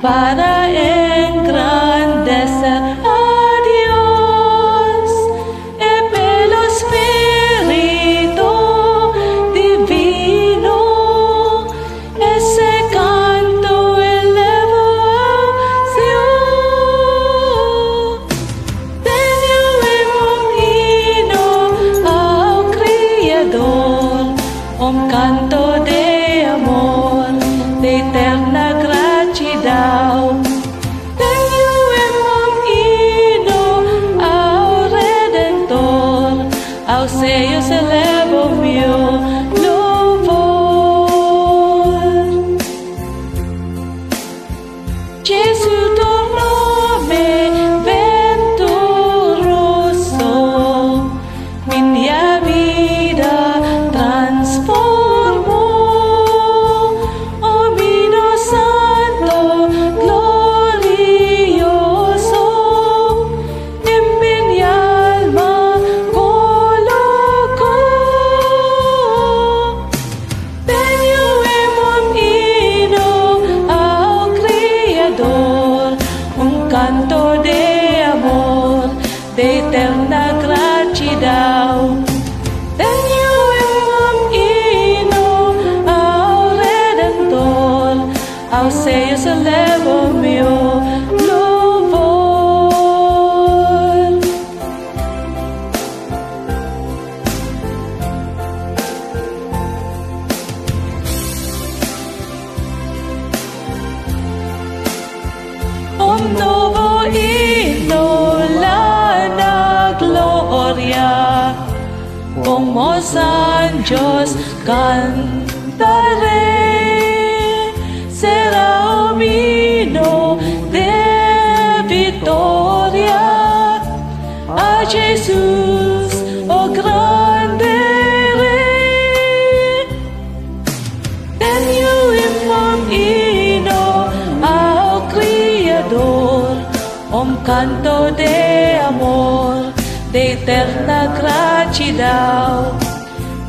para él. De eterna gratidão. Tenho un himno ao Redentor, aos seios elevo como anjos cantaré. Será un himno de victoria a Jesús, oh grande Rey. Tenho un himno ao Criador, um canto de amor, de eterna gratidão.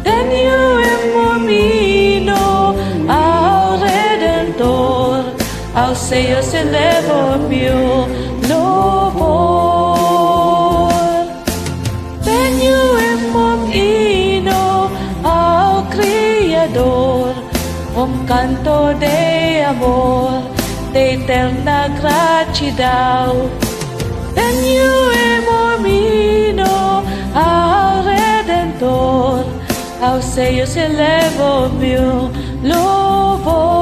Tenho himno ao Redentor, aos seios elevo meu louvor. Tenho himno ao Criador, um canto de amor, de eterna gratidão. Tenho Redentor, aos seios elevo meu louvor.